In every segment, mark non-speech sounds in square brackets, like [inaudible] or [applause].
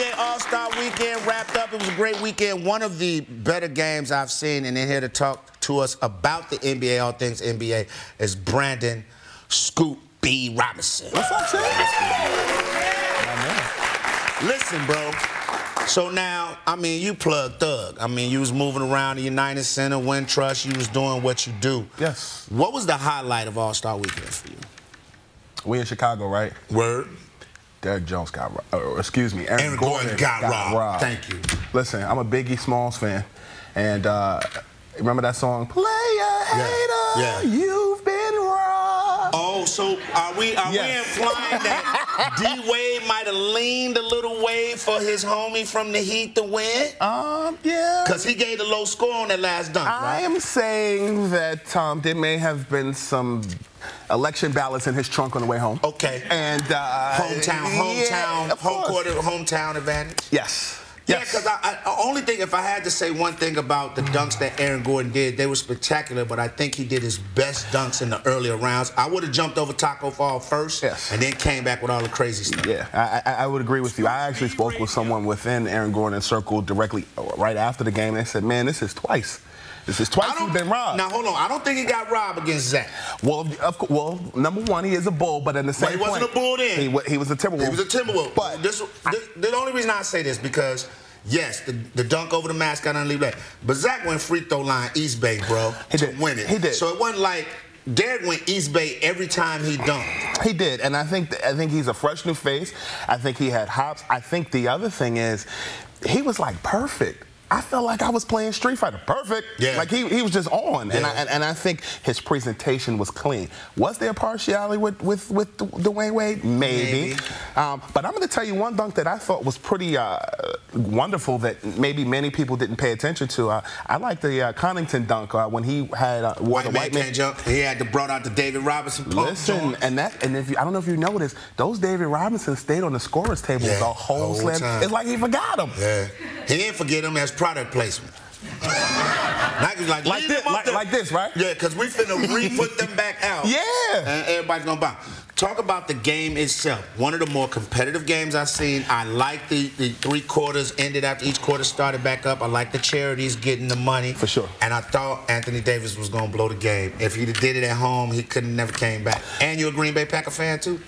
NBA All-Star Weekend wrapped up. It was a great weekend. One of the better games I've seen, and in here to talk to us about the NBA, all things NBA, is Brandon Scoop B. Robinson. What's up, Listen, bro. So now, I mean, you plug Thug. I mean, you was moving around the United Center, Wintrust. You was doing what you do. Yes. What was the highlight of All-Star Weekend for you? We in Chicago, right? Word. Derrick Jones got robbed. Or, excuse me, Aaron, Aaron Gordon got robbed. Thank you. Listen, I'm a Biggie Smalls fan. And uh, remember that song? Player hater, Yeah. been robbed. Oh, so are we are Yes. we implying that D Wade might have leaned a little way for his homie from the Heat to win? Um, yeah. Because he gave the low score on that last dunk, I right? am saying that um, there may have been some election ballots in his trunk on the way home. Okay. And uh, Hometown, hometown, yeah, home court, hometown advantage. Yes. Yeah, because I, I only think if I had to say one thing about the dunks that Aaron Gordon did, they were spectacular. But I think he did his best dunks in the earlier rounds. I would have jumped over Tacko Fall first, Yes. and then came back with all the crazy stuff. Yeah, I, I, I would agree with you. I actually spoke with someone within Aaron Gordon's circle directly uh, right after the game. They said, "Man, this is twice. This is twice I he's been robbed." Now hold on, I don't think he got robbed against Zach. Well, of, well, number one, he is a bull, but in the same he wasn't point, a bull then. He, he was a Timberwolf. He was a Timberwolf. But this, this, the only reason I say this because yes, the, the dunk over the mascot on Lee Black, but Zach went free throw line East Bay, bro, He to did. win it. He did. So it wasn't like Derrick went East Bay every time he dunked. He did, and I think I think he's a fresh new face. I think he had hops. I think the other thing is, he was like perfect. I felt like I was playing Street Fighter. Perfect. Yeah. Like he, he was just on, and, I, and and I think his presentation was clean. Was there partiality with with with Dwyane Wade? Maybe. Maybe. Um, but I'm going to tell you one dunk that I thought was pretty uh, wonderful that maybe many people didn't pay attention to. Uh, I like the uh, Connaughton dunk uh, when he had uh, White the man white can't jump. He had to brought out the David Robinson Listen, and that, and if you, I don't know if you noticed, those David Robinson stayed on the scorers table Yeah, the whole whole slam. time. It's like he forgot them. Yeah. He didn't forget him as product placement. [laughs] Like, like, Like this- like- like this, right? Yeah, because we finna re-put them back out. Yeah. And everybody's gonna buy. Talk about the game itself. One of the more competitive games I've seen. I like the, the three quarters ended after each quarter started back up. I like the charities getting the money. For sure. And I thought Anthony Davis was gonna blow the game. If he did it at home, he couldn't never came back. And you're a Green Bay Packer fan too?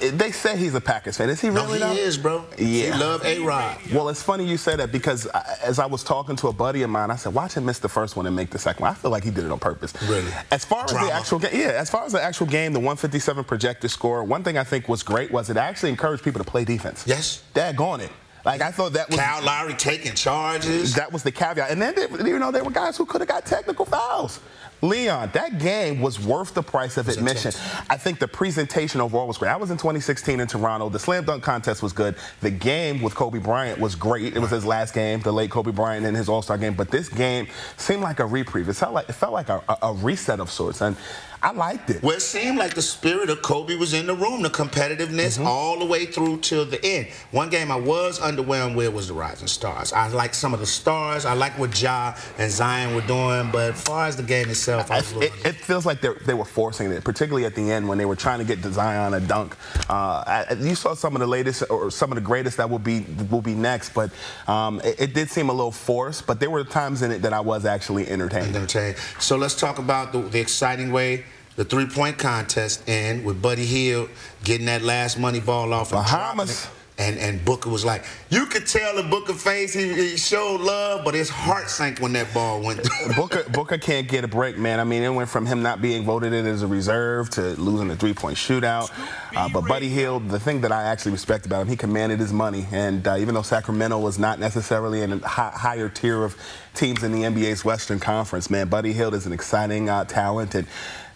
They say he's a Packers fan. Is he really? No, really? he though? is, bro. Yeah. He love A-Rod. Well, it's funny you say that because I, as I was talking to a buddy of mine, I said, "Watch him miss the first one and make the second one." I feel like he did it on purpose. Really? As far as the actual game, yeah. As far as the actual game, the 157 projected score. One thing I think was great was it actually encouraged people to play defense. Yes. Daggone it. Like I thought that was Kyle Lowry taking charges. That was the caveat. And then, there- you know, there were guys who could have got technical fouls. Leon, that game was worth the price of admission. I think the presentation overall was great. I was in 2016 in Toronto. The slam dunk contest was good. The game with Kobe Bryant was great. It was his last game, the late Kobe Bryant in his All Star game. But this game seemed like a reprieve. It felt like it felt like a, a- a reset of sorts. And I liked it. Well, it seemed like the spirit of Kobe was in the room, the competitiveness mm-hmm. all the way through till the end. One game I was underwhelmed with was the Rising Stars. I like some of the stars. I like what Ja and Zion were doing, but as far as the game itself, I, it, it, feels like they were forcing it, particularly at the end when they were trying to get Zion a dunk. Uh, you saw some of the latest or some of the greatest that will be will be next, but um, it, it, did seem a little forced. But there were times in it that I was actually entertained. Entertained. So let's talk about the, the exciting way the three-point contest end with Buddy Hield getting that last money ball off Bahamas. And, and Booker was like, you could tell the Booker face he, he showed love, but his heart sank when that ball went. [laughs] Booker Booker can't get a break, man. I mean, it went from him not being voted in as a reserve to losing the three-point shootout. Uh, but Buddy Hield, the thing that I actually respect about him, he commanded his money, and uh, even though Sacramento was not necessarily in a high, higher tier of teams in the NBA's Western Conference, man, Buddy Hield is an exciting uh, talent and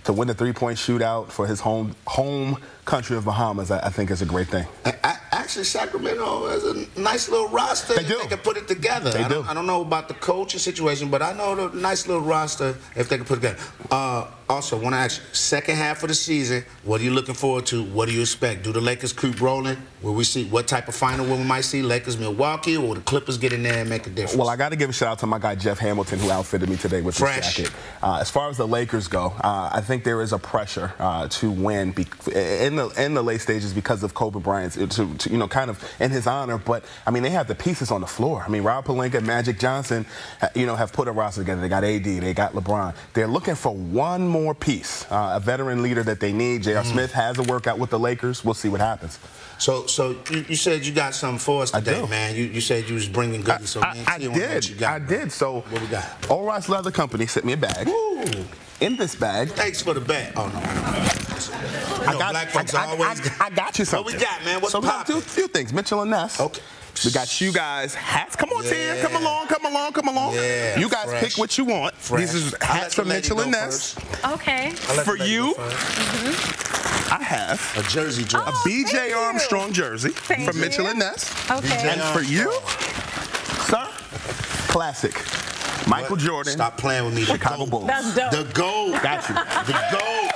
to win the three-point shootout for his home home country of Bahamas, I, I think is a great thing. I, actually, Sacramento has a nice little roster. They do. They can put it together. They I do. I don't know about the coaching situation, but I know the nice little roster if they can put it together. Uh, also, want to ask you, second half of the season, what are you looking forward to? What do you expect? Do the Lakers keep rolling? Will we see what type of final we might see? Lakers, Milwaukee, or will the Clippers get in there and make a difference? Well, I got to give a shout out to my guy Jeff Hamilton who outfitted me today with Fresh. this jacket. Uh, as far as the Lakers go, uh, I think there is a pressure uh, to win in the in the late stages because of Kobe Bryant, to, to, you know, kind of in his honor. But I mean, they have the pieces on the floor. I mean, Rob Pelinka, Magic Johnson, uh, you know, have put a roster together. They got AD, they got LeBron. They're looking for one more piece uh, a veteran leader that they need. J.R. Mm. Smith has a workout with the Lakers. We'll see what happens. So, so you, you, said you got something for us today, man. You, you said you was bringing goodies. So, I, I, I did. I did. So, what we got? All Rice Leather Company sent me a bag. In this bag. Thanks for the bag. Oh no. I got, black folks I, always. I, I, got you something. What we got, man? What's so got a few things. Mitchell and Ness. Okay. We got you guys hats. Come on, yeah. Tim. Come along, come along, come along. Yeah, you guys fresh. pick what you want. Fresh. These is hats from Mitchell and Ness. Okay. For you, mm-hmm. I have a jersey dress. Oh, a BJ Armstrong jersey thank from you. Mitchell and Ness. Okay. And for you, sir, classic. Michael what? Jordan. Stop playing with me. Chicago Bulls. That's dope. The GOAT. Got you. The GOAT.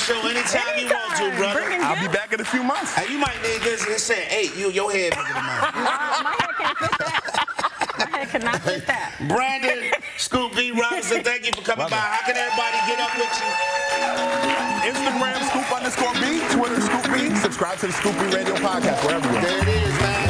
Show anytime, anytime. you want to, brother. I'll be back in a few months. Hey, you might need this. It said, hey, you, your head bigger than mine. Nah, [laughs] uh, my head can't fit that. My head cannot fit that. Brandon, Scoop B. Robinson, thank you for coming Love by. it. How can everybody get up with you? Instagram, Scoop underscore B. Twitter, Scoop B. Subscribe to the Scoop B Radio Podcast, wherever you are. There it is, man.